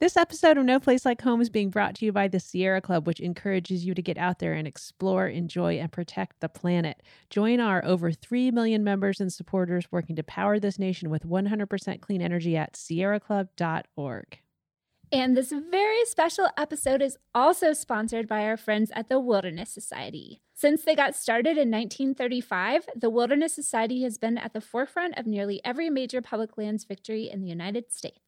This episode of No Place Like Home is being brought to you by the Sierra Club, which encourages you to get out there and explore, enjoy, and protect the planet. Join our over 3 million members and supporters working to power this nation with 100% clean energy at sierraclub.org. And this very special episode is also sponsored by our friends at the Wilderness Society. Since they got started in 1935, the Wilderness Society has been at the forefront of nearly every major public lands victory in the United States.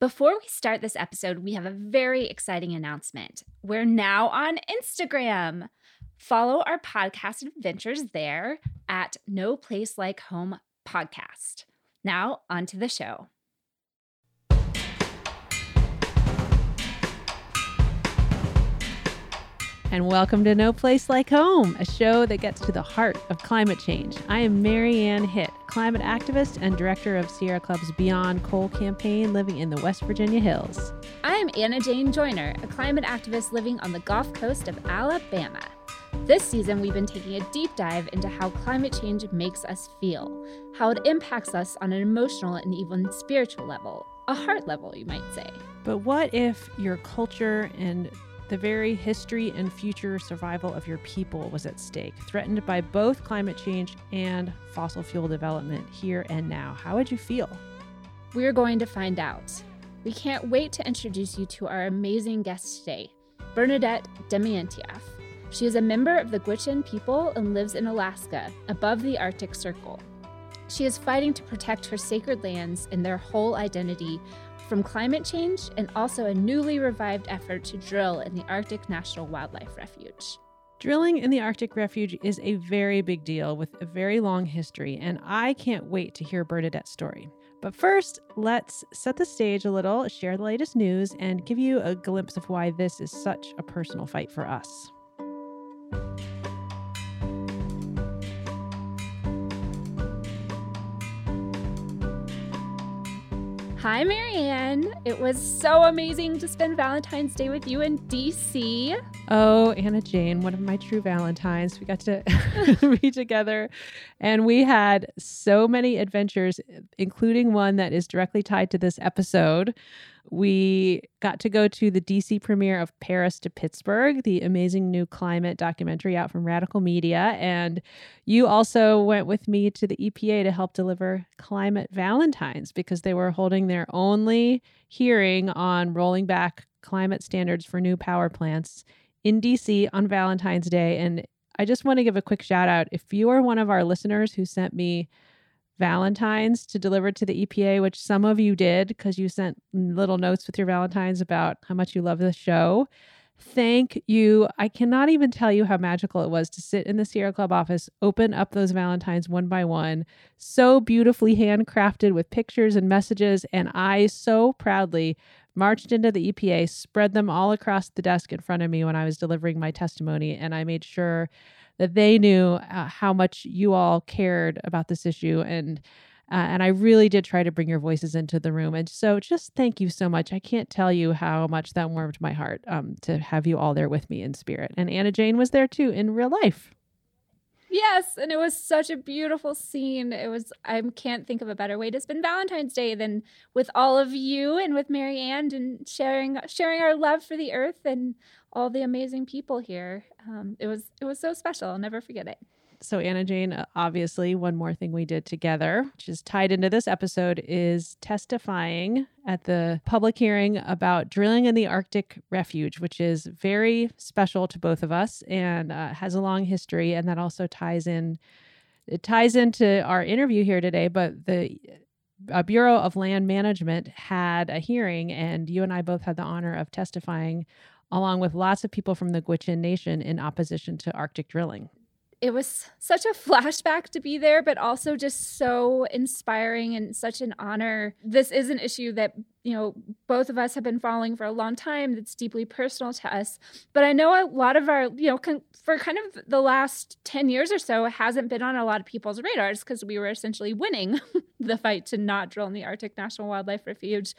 Before we start this episode, we have a very exciting announcement. We're now on Instagram. Follow our podcast adventures there at No Place Like Home Podcast. Now, on to the show. And welcome to No Place Like Home, a show that gets to the heart of climate change. I am Mary Anne Hitt, climate activist and director of Sierra Club's Beyond Coal campaign living in the West Virginia hills. I'm Anna Jane Joyner, a climate activist living on the Gulf Coast of Alabama. This season, we've been taking a deep dive into how climate change makes us feel, how it impacts us on an emotional and even spiritual level, a heart level, you might say. But what if your culture and the very history and future survival of your people was at stake, threatened by both climate change and fossil fuel development here and now. How would you feel? We're going to find out. We can't wait to introduce you to our amazing guest today, Bernadette Demientieff. She is a member of the Gwich'in people and lives in Alaska, above the Arctic Circle. She is fighting to protect her sacred lands and their whole identity from climate change and also a newly revived effort to drill in the Arctic National Wildlife Refuge. Drilling in the Arctic Refuge is a very big deal with a very long history, and I can't wait to hear Bernadette's story. But first, let's set the stage a little, share the latest news, and give you a glimpse of why this is such a personal fight for us. Hi, Mary Anne. It was so amazing to spend Valentine's Day with you in DC. Oh, Anna Jane, one of my true Valentines. We got to be together and we had so many adventures, including one that is directly tied to this episode. We got to go to the DC premiere of Paris to Pittsburgh, the amazing new climate documentary out from Radical Media. And you also went with me to the EPA to help deliver Climate Valentines because they were holding their only hearing on rolling back climate standards for new power plants in DC on Valentine's Day. And I just want to give a quick shout out. If you are one of our listeners who sent me Valentines to deliver to the EPA, which some of you did because you sent little notes with your Valentines about how much you love the show. Thank you. I cannot even tell you how magical it was to sit in the Sierra Club office, open up those Valentines one by one, so beautifully handcrafted with pictures and messages. And I so proudly marched into the EPA, spread them all across the desk in front of me when I was delivering my testimony. And I made sure that they knew uh, how much you all cared about this issue and uh, and I really did try to bring your voices into the room. And so just thank you so much. I can't tell you how much that warmed my heart um, to have you all there with me in spirit. And Anna Jane was there too in real life. Yes, and it was such a beautiful scene. It was I can't think of a better way to spend Valentine's Day than with all of you and with Mary Anne and sharing sharing our love for the earth and all the amazing people here. Um, it was it was so special. I'll never forget it. So Anna Jane, uh, obviously, one more thing we did together, which is tied into this episode, is testifying at the public hearing about drilling in the Arctic Refuge, which is very special to both of us and uh, has a long history, and that also ties in. It ties into our interview here today, but the uh, Bureau of Land Management had a hearing, and you and I both had the honor of testifying along with lots of people from the Gwich'in Nation in opposition to Arctic drilling. it was such a flashback to be there, but also just so inspiring and such an honor. This is an issue that, you know, both of us have been following for a long time that's deeply personal to us. But I know a lot of our, you know, con- for kind of the last 10 years or so, hasn't been on a lot of people's radars because we were essentially winning the fight to not drill in the Arctic National Wildlife Refuge.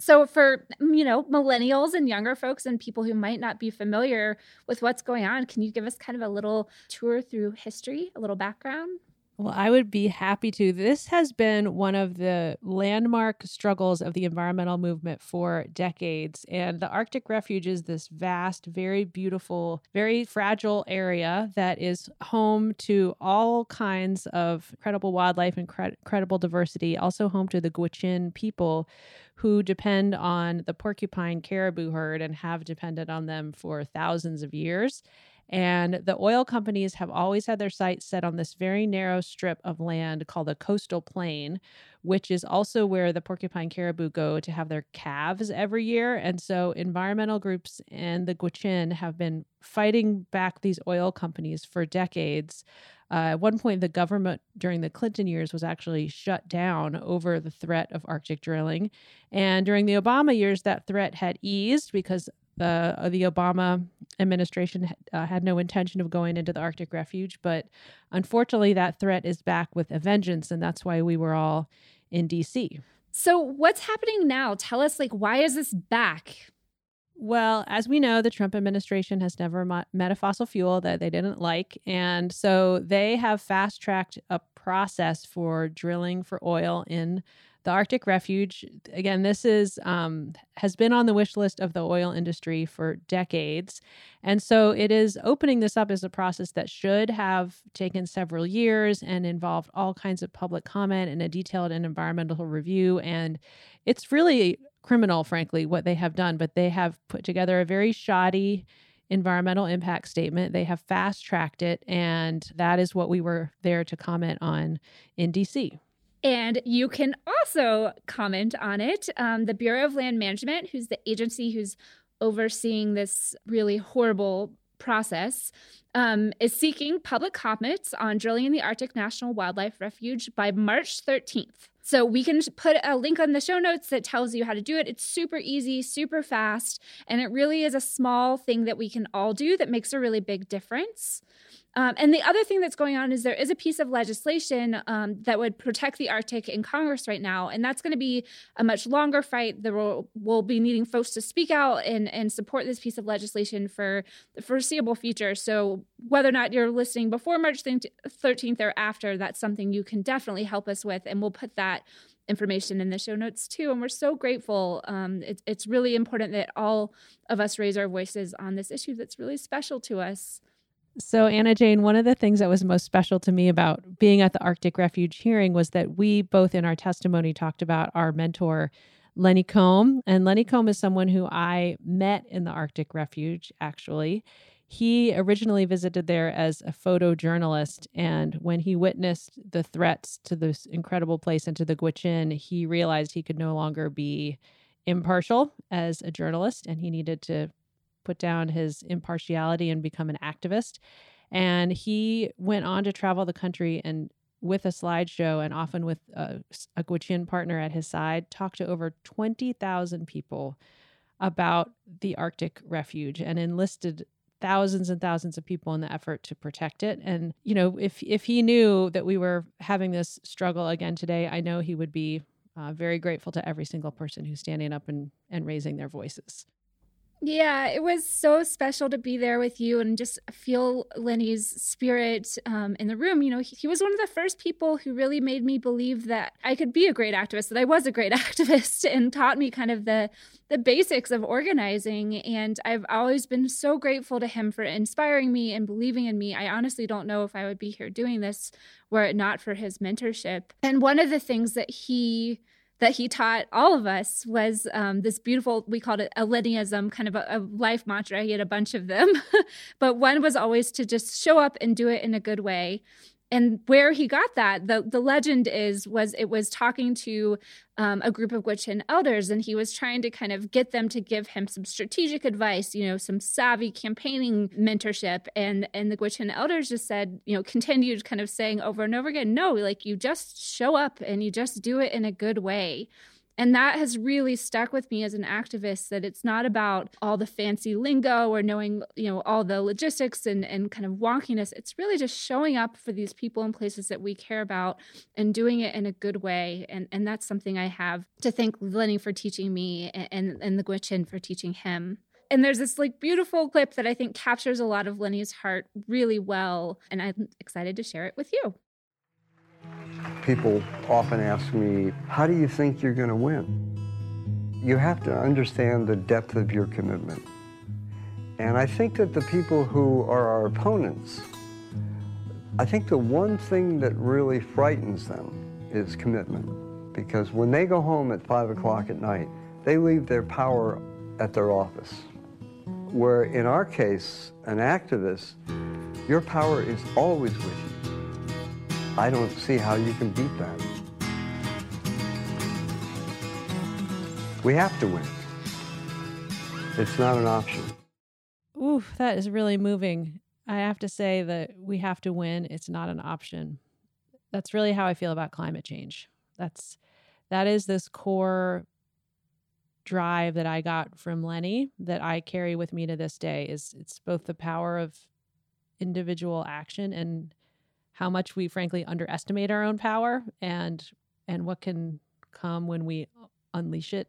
So, for mm, you know millennials and younger folks and people who might not be familiar with what's going on, can you give us kind of a little tour through history, a little background? Well, I would be happy to. This has been one of the landmark struggles of the environmental movement for decades. And the Arctic Refuge is this vast, very beautiful, very fragile area that is home to all kinds of incredible wildlife and incredible diversity, also home to the Gwich'in people who depend on the porcupine caribou herd and have depended on them for thousands of years. And the oil companies have always had their sights set on this very narrow strip of land called the coastal plain, which is also where the porcupine caribou go to have their calves every year. And so environmental groups and the Gwich'in have been fighting back these oil companies for decades. Uh, at one point, the government during the Clinton years was actually shut down over the threat of Arctic drilling. And during the Obama years, that threat had eased because the uh, the Obama administration uh, had no intention of going into the Arctic refuge, but unfortunately, that threat is back with a vengeance, and that's why we were all in D.C. So, what's happening now? Tell us, like, why is this back? Well, as we know, the Trump administration has never met a fossil fuel that they didn't like. And so they have fast tracked a process for drilling for oil in the Arctic Refuge, again, this is um, has been on the wish list of the oil industry for decades, and so it is opening this up as a process that should have taken several years and involved all kinds of public comment and a detailed and environmental review. And it's really criminal, frankly, what they have done. But they have put together a very shoddy environmental impact statement. They have fast tracked it, and that is what we were there to comment on in DC. And you can also comment on it. Um, the Bureau of Land Management, who's the agency who's overseeing this really horrible process, um, is seeking public comments on drilling in the Arctic National Wildlife Refuge by March 13th. So we can put a link on the show notes that tells you how to do it. It's super easy, super fast, and it really is a small thing that we can all do that makes a really big difference. Um, and the other thing that's going on is there is a piece of legislation um, that would protect the Arctic in Congress right now, and that's going to be a much longer fight. There will will be needing folks to speak out and and support this piece of legislation for the foreseeable future. So whether or not you're listening before March 13th or after, that's something you can definitely help us with, and we'll put that information in the show notes too. And we're so grateful. Um, it, it's really important that all of us raise our voices on this issue that's really special to us. So, Anna Jane, one of the things that was most special to me about being at the Arctic Refuge hearing was that we both in our testimony talked about our mentor, Lenny Kohm. And Lenny Kohm is someone who I met in the Arctic Refuge, actually. He originally visited there as a photojournalist. And when he witnessed the threats to this incredible place and to the Gwich'in, he realized he could no longer be impartial as a journalist and he needed to put down his impartiality and become an activist. And he went on to travel the country and with a slideshow and often with a, a Gwich'in partner at his side, talked to over 20,000 people about the Arctic refuge and enlisted thousands and thousands of people in the effort to protect it. And, you know, if, if he knew that we were having this struggle again today, I know he would be uh, very grateful to every single person who's standing up and, and raising their voices. Yeah, it was so special to be there with you and just feel Lenny's spirit um, in the room. You know, he, he, was one of the first people who really made me believe that I could be a great activist, that I was a great activist, and taught me kind of the the basics of organizing. And I've always been so grateful to him for inspiring me and believing in me. I honestly don't know if I would be here doing this were it not for his mentorship. And one of the things that he that he taught all of us was um, this beautiful, we called it a Lennyism, kind of a, a life mantra. He had a bunch of them, but one was always to just show up and do it in a good way. And where he got that the the legend is was it was talking to um, a group of Gwich'in elders and he was trying to kind of get them to give him some strategic advice you know some savvy campaigning mentorship. And and the Gwich'in elders just said you know continued kind of saying over and over again no like you just show up and you just do it in a good way and that has really stuck with me as an activist that it's not about all the fancy lingo or knowing, you know, all the logistics and, and kind of wonkiness. It's really just showing up for these people and places that we care about and doing it in a good way. And, and that's something I have to thank Lenny for teaching me and, and the Gwich'in for teaching him and there's this like beautiful clip that I think captures a lot of Lenny's heart really well. And I'm excited to share it with you. People often ask me, how do you think you're going to win? You have to understand the depth of your commitment. And I think that the people who are our opponents, I think the one thing that really frightens them is commitment. Because when they go home at 5 o'clock at night, they leave their power at their office. Where in our case, an activist, your power is always with you. I don't see how you can beat that. We have to win. It's not an option. Oof, that is really moving. I have to say that we have to win. It's not an option. That's really how I feel about climate change. That's that is this core drive that I got from Lenny that I carry with me to this day is it's both the power of individual action and how much we frankly underestimate our own power and and what can come when we unleash it.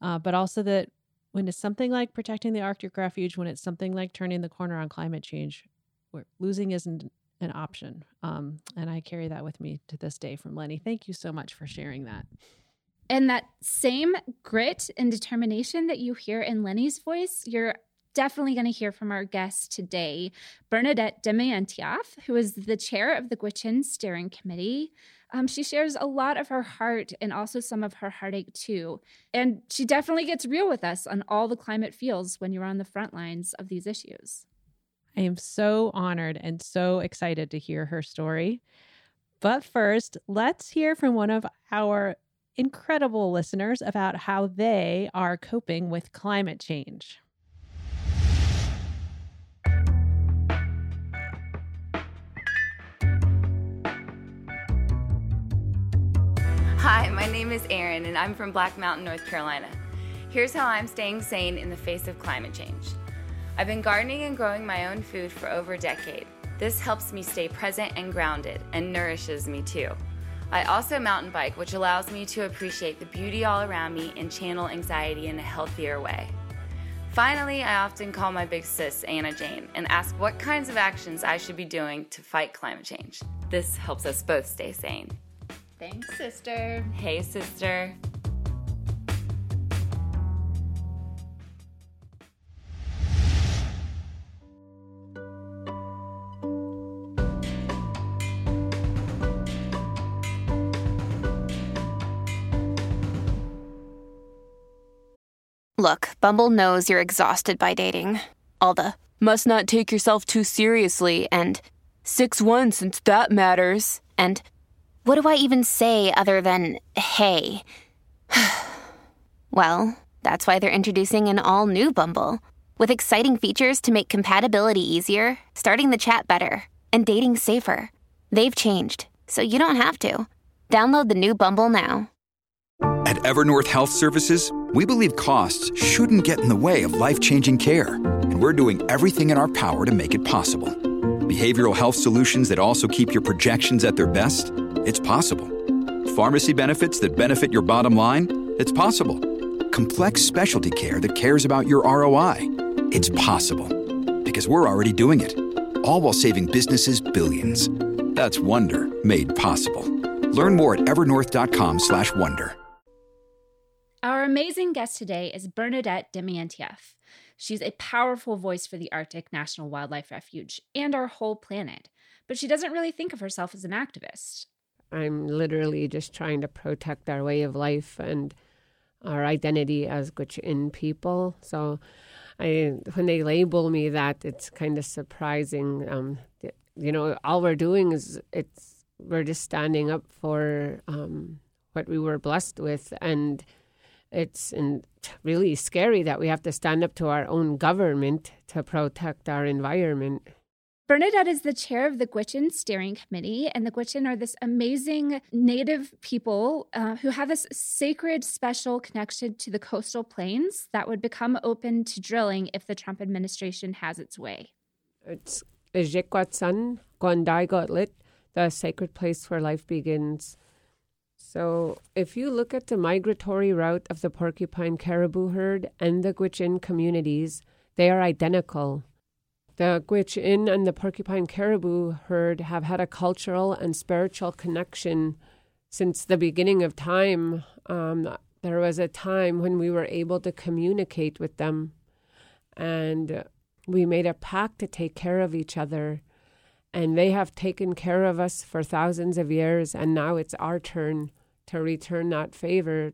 Uh, but also that when it's something like protecting the Arctic refuge, when it's something like turning the corner on climate change, losing isn't an option. Um, and I carry that with me to this day from Lenny. Thank you so much for sharing that. And that same grit and determination that you hear in Lenny's voice, you're definitely going to hear from our guest today, Bernadette Demientieff, who is the chair of the Gwich'in Steering Committee. Um, she shares a lot of her heart and also some of her heartache too. And she definitely gets real with us on all the climate feels when you're on the front lines of these issues. I am so honored and so excited to hear her story. But first, let's hear from one of our incredible listeners about how they are coping with climate change. Name is Erin, and I'm from Black Mountain, North Carolina. Here's how I'm staying sane in the face of climate change. I've been gardening and growing my own food for over a decade. This helps me stay present and grounded and nourishes me too. I also mountain bike, which allows me to appreciate the beauty all around me and channel anxiety in a healthier way. Finally, I often call my big sis, Anna Jane, and ask what kinds of actions I should be doing to fight climate change. This helps us both stay sane. Thanks, sister. Hey, sister. Look, Bumble knows you're exhausted by dating. All the must not take yourself too seriously and 6 1 since that matters. And what do I even say other than hey? well, that's why they're introducing an all new Bumble with exciting features to make compatibility easier, starting the chat better, and dating safer. They've changed, so you don't have to. Download the new Bumble now. At Evernorth Health Services, we believe costs shouldn't get in the way of life changing care, and we're doing everything in our power to make it possible. Behavioral health solutions that also keep your projections at their best? It's possible. Pharmacy benefits that benefit your bottom line? It's possible. Complex specialty care that cares about your ROI? It's possible. Because we're already doing it. All while saving businesses billions. That's Wonder made possible. Learn more at evernorth.com/wonder. Our amazing guest today is Bernadette Demientieff. She's a powerful voice for the Arctic National Wildlife Refuge and our whole planet, but she doesn't really think of herself as an activist. I'm literally just trying to protect our way of life and our identity as Gwich'in people. So, I when they label me that, it's kind of surprising. Um, you know, all we're doing is it's we're just standing up for um, what we were blessed with, and it's and really scary that we have to stand up to our own government to protect our environment. Bernadette is the chair of the Gwich'in Steering Committee, and the Gwich'in are this amazing native people uh, who have this sacred, special connection to the coastal plains that would become open to drilling if the Trump administration has its way. It's Ejikwatzan, Gondai the sacred place where life begins. So, if you look at the migratory route of the porcupine caribou herd and the Gwich'in communities, they are identical. The Gwich'in and the porcupine caribou herd have had a cultural and spiritual connection since the beginning of time. Um, there was a time when we were able to communicate with them, and we made a pact to take care of each other. And they have taken care of us for thousands of years, and now it's our turn to return that favor.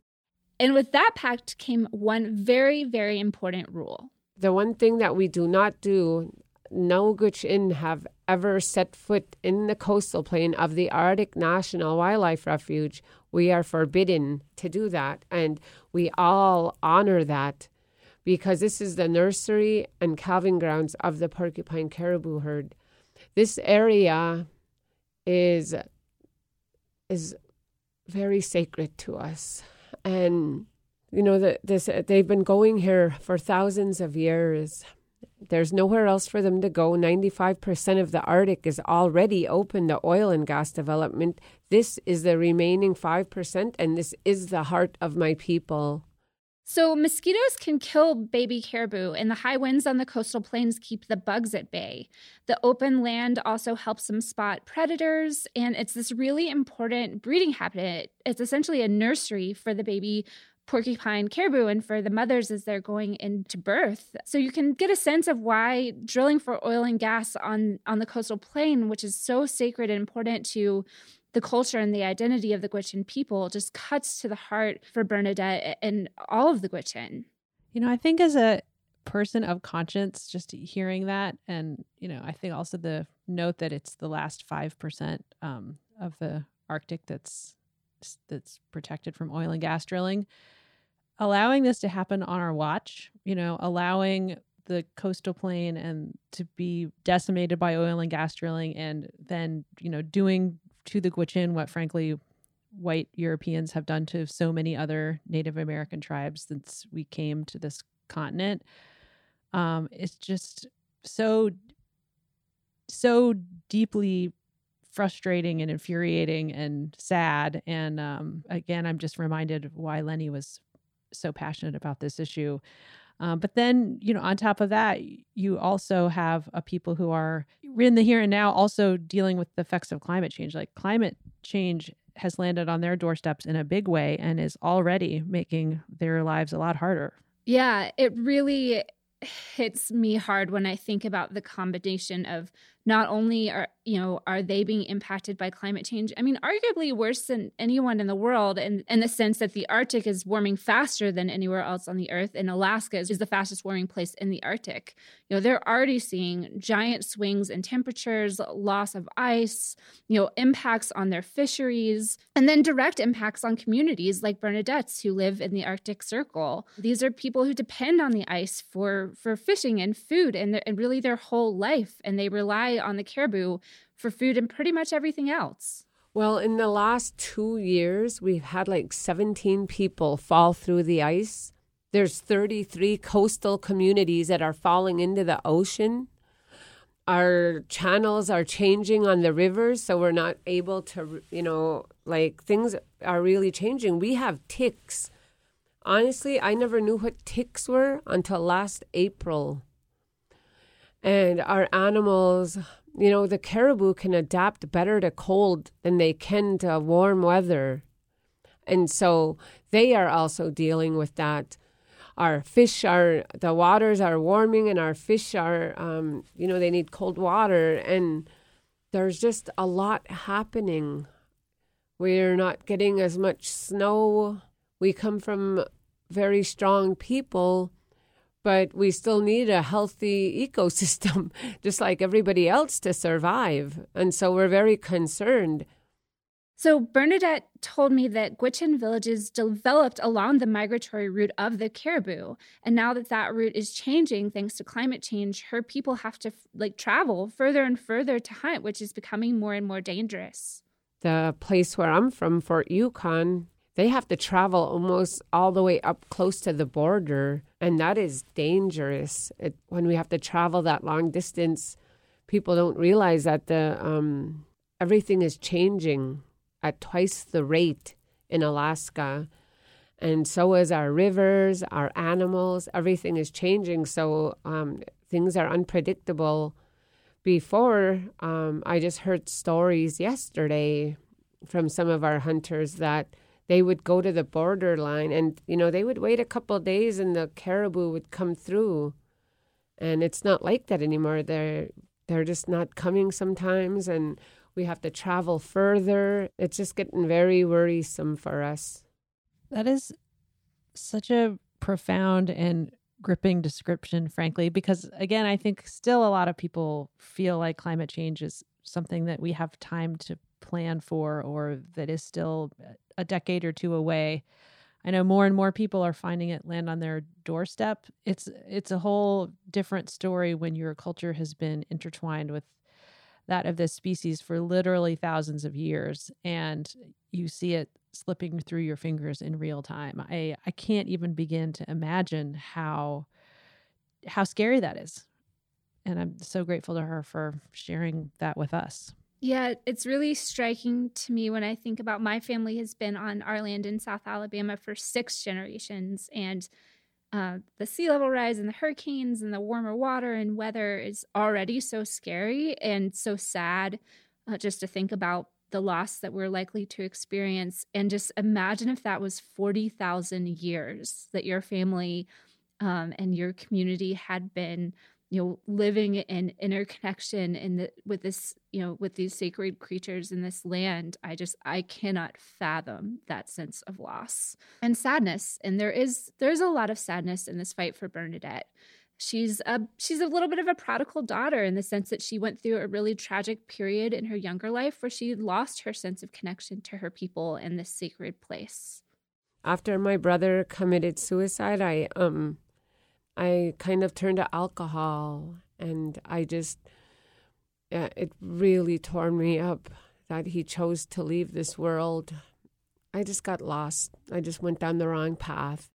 And with that pact came one very, very important rule. The one thing that we do not do no Gwich'in have ever set foot in the coastal plain of the Arctic National Wildlife Refuge. We are forbidden to do that, and we all honor that because this is the nursery and calving grounds of the porcupine caribou herd. This area is is very sacred to us, and you know that this they've been going here for thousands of years there's nowhere else for them to go. 95% of the Arctic is already open to oil and gas development. This is the remaining 5%, and this is the heart of my people. So, mosquitoes can kill baby caribou, and the high winds on the coastal plains keep the bugs at bay. The open land also helps them spot predators, and it's this really important breeding habitat. It's essentially a nursery for the baby porcupine caribou and for the mothers as they're going into birth. So you can get a sense of why drilling for oil and gas on on the coastal plain, which is so sacred and important to the culture and the identity of the Gwich'in people, just cuts to the heart for Bernadette and all of the Gwich'in. You know, I think as a person of conscience, just hearing that, and you know, I think also the note that it's the last five percent um, of the Arctic that's that's protected from oil and gas drilling allowing this to happen on our watch, you know, allowing the coastal plain and to be decimated by oil and gas drilling and then, you know, doing to the Gwich'in what frankly white Europeans have done to so many other Native American tribes since we came to this continent. Um, it's just so so deeply frustrating and infuriating and sad. And um, again, I'm just reminded why Lenny was so passionate about this issue. Um, but then, you know, on top of that, you also have a people who are in the here and now also dealing with the effects of climate change. Like climate change has landed on their doorsteps in a big way and is already making their lives a lot harder. Yeah, it really hits me hard when I think about the combination of not only are you know are they being impacted by climate change i mean arguably worse than anyone in the world in, in the sense that the arctic is warming faster than anywhere else on the earth and alaska is, the fastest warming place in the arctic. You know they're already seeing giant swings in temperatures loss of ice you know impacts on their fisheries and then direct impacts on communities like bernadette's who live in the arctic circle. These are people who depend on the ice for for fishing and food and, and really their whole life and they rely on the caribou for food and pretty much everything else. Well, in the last two years, we've had like 17 people fall through the ice. There's 33 coastal communities that are falling into the ocean. Our channels are changing on the rivers, so we're not able to, you know, like things are really changing. We have ticks. Honestly, I never knew what ticks were until last April and our animals you know the caribou can adapt better to cold than they can to warm weather. And so they are also dealing with that. Our fish are the waters are warming and our fish are um, you know they need cold water. And there's just a lot happening. We're not getting as much snow. We come from very strong people but we still need a healthy ecosystem, just like everybody else, to survive. And so we're very concerned. So, Bernadette told me that Gwich'in villages developed along the migratory route of the caribou. And now that that route is changing thanks to climate change, her people have to like travel further and further to hunt, which is becoming more and more dangerous. The place where I'm from, Fort Yukon, they have to travel almost all the way up close to the border. And that is dangerous. It, when we have to travel that long distance, people don't realize that the um, everything is changing at twice the rate in Alaska. And so is our rivers, our animals, everything is changing. So um, things are unpredictable. Before, um, I just heard stories yesterday from some of our hunters that they would go to the borderline and, you know, they would wait a couple days and the caribou would come through. And it's not like that anymore. They're, they're just not coming sometimes. And we have to travel further. It's just getting very worrisome for us. That is such a profound and gripping description, frankly, because again, I think still a lot of people feel like climate change is something that we have time to plan for or that is still a decade or two away. I know more and more people are finding it land on their doorstep. It's it's a whole different story when your culture has been intertwined with that of this species for literally thousands of years and you see it slipping through your fingers in real time. I I can't even begin to imagine how how scary that is. And I'm so grateful to her for sharing that with us. Yeah, it's really striking to me when I think about my family has been on our land in South Alabama for six generations and uh, the sea level rise and the hurricanes and the warmer water and weather is already so scary and so sad uh, just to think about the loss that we're likely to experience. And just imagine if that was 40,000 years that your family um, and your community had been you know living in interconnection in the with this you know with these sacred creatures in this land i just i cannot fathom that sense of loss and sadness. And there is there's a lot of sadness in this fight for bernadette. She's a she's a little bit of a prodigal daughter in the sense that she went through a really tragic period in her younger life where she lost her sense of connection to her people and this sacred place. After my brother committed suicide i um I kind of turned to alcohol, and I just, uh, it really tore me up that he chose to leave this world. I just got lost. I just went down the wrong path.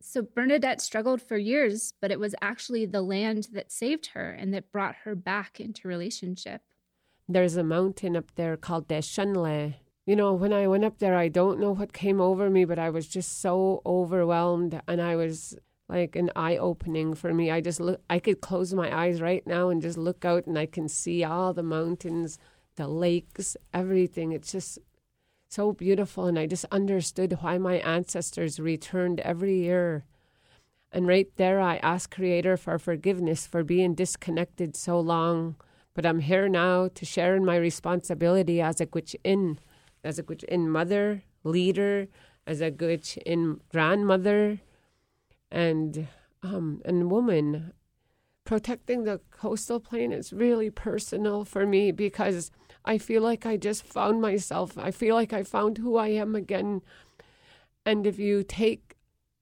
So Bernadette struggled for years, but it was actually the land that saved her and that brought her back into relationship. There's a mountain up there called Deschanel. You know, when I went up there, I don't know what came over me, but I was just so overwhelmed and I was like an eye opening for me. I just look I could close my eyes right now and just look out and I can see all the mountains, the lakes, everything. It's just so beautiful and I just understood why my ancestors returned every year. And right there I asked creator for forgiveness for being disconnected so long. But I'm here now to share in my responsibility as a Gwich'in, as a Gwich'in mother, leader, as a Gwich'in grandmother, and um, and woman. Protecting the coastal plain is really personal for me because I feel like I just found myself. I feel like I found who I am again. And if you take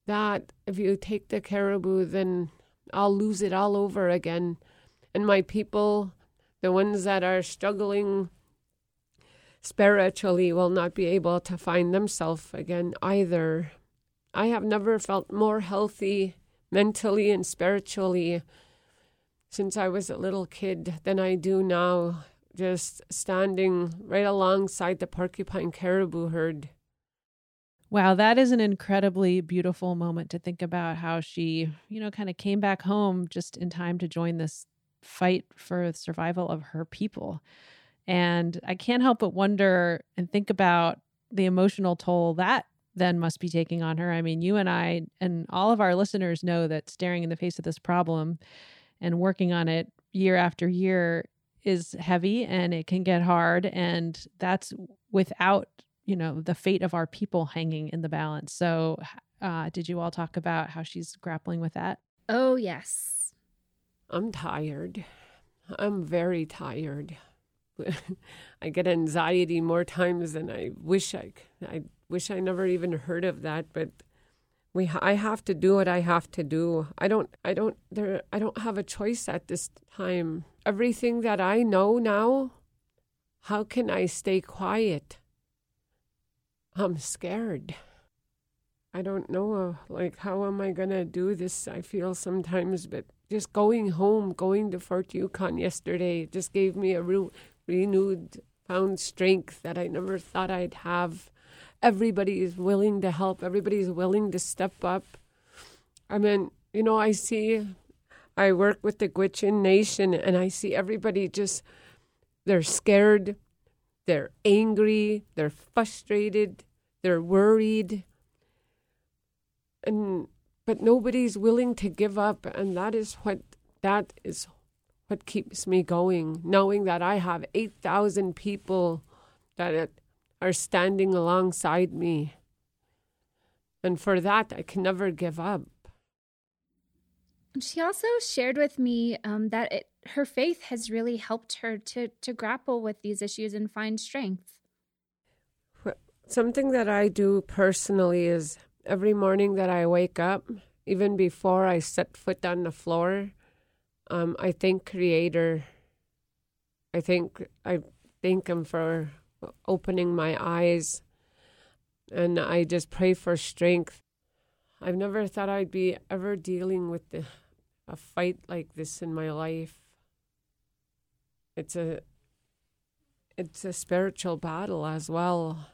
that, if you take the caribou, then I'll lose it all over again. And my people, the ones that are struggling spiritually, will not be able to find themselves again either. I have never felt more healthy mentally and spiritually since I was a little kid than I do now, just standing right alongside the porcupine caribou herd. Wow, that is an incredibly beautiful moment to think about how she, you know, kind of came back home just in time to join this fight for survival of her people. And I can't help but wonder and think about the emotional toll that then must be taking on her. I mean, you and I and all of our listeners know that staring in the face of this problem and working on it year after year is heavy and it can get hard and that's without, you know, the fate of our people hanging in the balance. So Uh, did you all talk about how she's grappling with that? Oh, yes. I'm tired. I'm very tired. I get anxiety more times than I wish I. I wish I never even heard of that, but we. I have to do what I have to do. I don't. I don't. There. I don't have a choice at this time. Everything that I know now. How can I stay quiet? I'm scared. I don't know, like, how am I going to do this? I feel sometimes, but just going home, going to Fort Yukon yesterday, just gave me a re- renewed, found strength that I never thought I'd have. Everybody is willing to help, everybody is willing to step up. I mean, you know, I see, I work with the Gwich'in Nation, and I see everybody just, they're scared, they're angry, they're frustrated, they're worried and but nobody's willing to give up and that is what that is what keeps me going knowing that i have 8000 people that are standing alongside me. And for that i can never give up. She also shared with me um, that it, her faith has really helped her to to grapple with these issues and find strength. Something that i do personally is every morning that I wake up, even before I set foot on the floor, um, I thank Creator. I think I thank Him for opening my eyes, and I just pray for strength. I've never thought I'd be ever dealing with the, a fight like this in my life. It's a it's a spiritual battle as well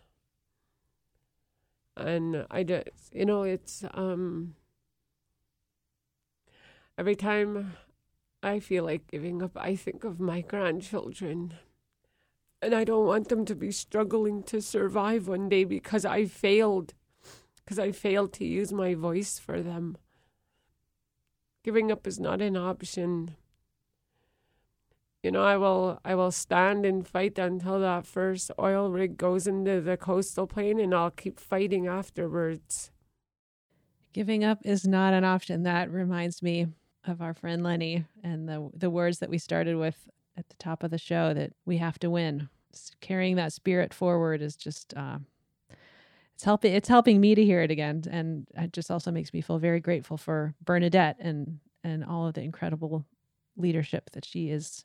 and I just, you know, it's um, every time I feel like giving up, I think of my grandchildren. And I don't want them to be struggling to survive one day because I failed, because I failed to use my voice for them. Giving up is not an option you know, I will I will stand and fight until that first oil rig goes into the coastal plain and I'll keep fighting afterwards. Giving up is not an option. That reminds me of our friend Lenny and the the words that we started with at the top of the show that we have to win. carrying that spirit forward is just uh, it's helping it's helping me to hear it again and it just also makes me feel very grateful for Bernadette and and all of the incredible leadership that she is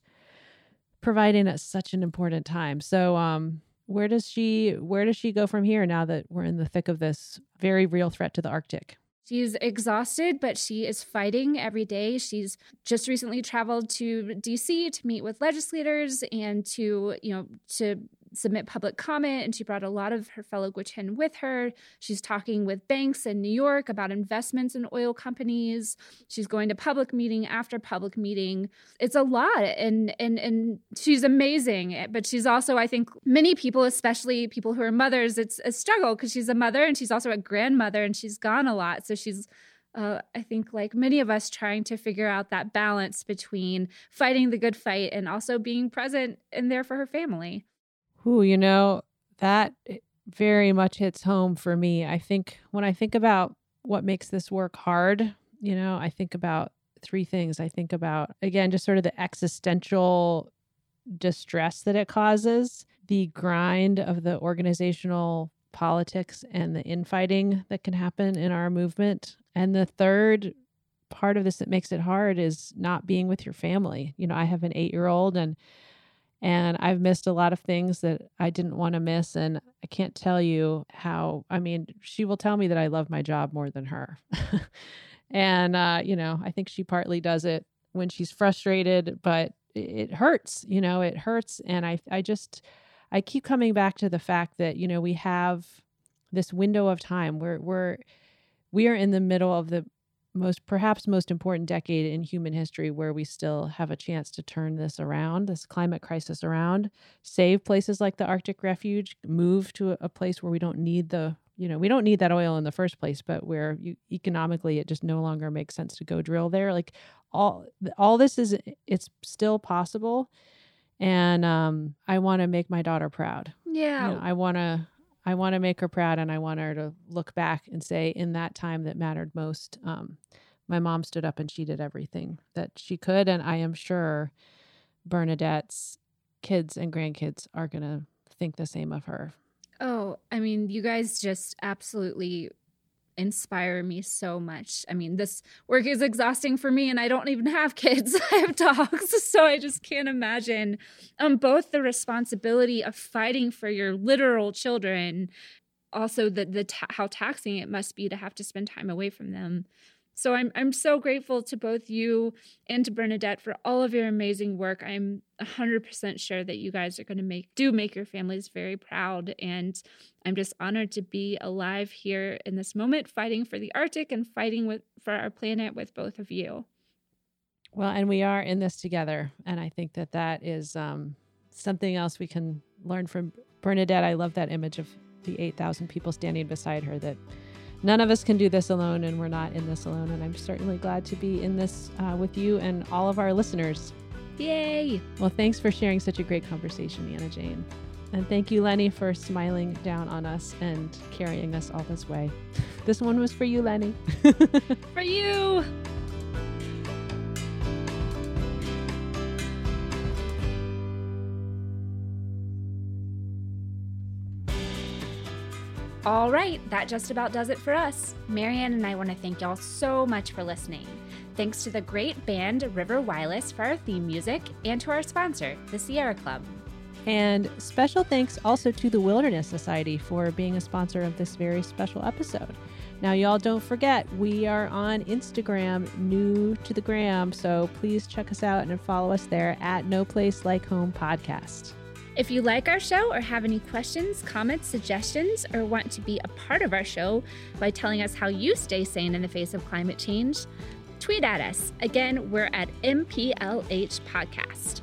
providing at such an important time. So, um, where does she where does she go from here now that we're in the thick of this very real threat to the Arctic? She's exhausted, but she is fighting every day. She's just recently traveled to DC to meet with legislators and to, you know, to submit public comment and she brought a lot of her fellow Gwich'in with her. She's talking with banks in New York about investments in oil companies. She's going to public meeting after public meeting. It's a lot and and and she's amazing, but she's also I think many people especially people who are mothers it's a struggle because she's a mother and she's also a grandmother and she's gone a lot. So she's uh, I think, like many of us, trying to figure out that balance between fighting the good fight and also being present and there for her family. Ooh, you know, that eh, very much hits home for me. I think when I think about what makes this work hard, you know, I think about three things. I think about, again, just sort of the existential distress that it causes, the grind of the organizational politics and the infighting that can happen in our movement. And the third part of this that makes it hard is not being with your family. You know, I have an eight year old and and I've missed a lot of things that I didn't want to miss. And I can't tell you how, I mean, she will tell me that I love my job more than her. and, uh, you know, I think she partly does it when she's frustrated, but it hurts, you know, it hurts. And I, I just, I keep coming back to the fact that, you know, we have this window of time where we're, we are in the middle of the most perhaps most important decade in human history where we still have a chance to turn this around this climate crisis around save places like the arctic refuge move to a place where we don't need the you know we don't need that oil in the first place but where you, economically it just no longer makes sense to go drill there. Like all all this is it's still possible and um i want to make my daughter proud. Yeah. you know, i want to I want to make her proud and I want her to look back and say, in that time that mattered most, um, my mom stood up and she did everything that she could. And I am sure Bernadette's kids and grandkids are going to think the same of her. Oh, I mean, you guys just absolutely inspire me so much. I mean, this work is exhausting for me and I don't even have kids. I have dogs. So I just can't imagine um both the responsibility of fighting for your literal children, also the the ta- how taxing it must be to have to spend time away from them. So I'm I'm so grateful to both you and to Bernadette for all of your amazing work. I'm 100% sure that you guys are going to make do make your families very proud and I'm just honored to be alive here in this moment fighting for the Arctic and fighting with for our planet with both of you. Well, and we are in this together and I think that that is um, something else we can learn from Bernadette. I love that image of the 8,000 people standing beside her that none of us can do this alone, and we're not in this alone. And I'm certainly glad to be in this uh, with you and all of our listeners. Yay! Well, thanks for sharing such a great conversation, Anna Jane. And thank you, Lenny, for smiling down on us and carrying us all this way. This one was for you, Lenny. for you! All right, that just about does it for us. Mary Anne and I want to thank y'all so much for listening. Thanks to the great band River Whyless for our theme music and to our sponsor, the Sierra Club. And special thanks also to the Wilderness Society for being a sponsor of this very special episode. Now, y'all don't forget, we are on Instagram, new to the gram, so please check us out and follow us there at No Place Like Home Podcast. If you like our show or have any questions, comments, suggestions, or want to be a part of our show by telling us how you stay sane in the face of climate change, tweet at us. Again, we're at NPLH Podcast.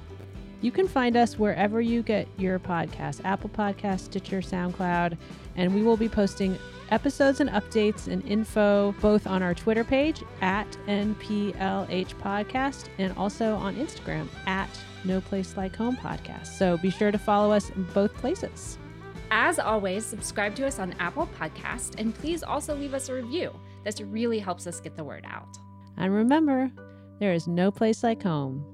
You can find us wherever you get your podcast Apple Podcast, Stitcher, SoundCloud, and we will be posting episodes and updates and info both on our Twitter page at NPLH Podcast and also on Instagram at No Place Like Home Podcast. So be sure to follow us in both places. As always, subscribe to us on Apple Podcast and please also leave us a review. This really helps us get the word out. And remember, there is no place like home.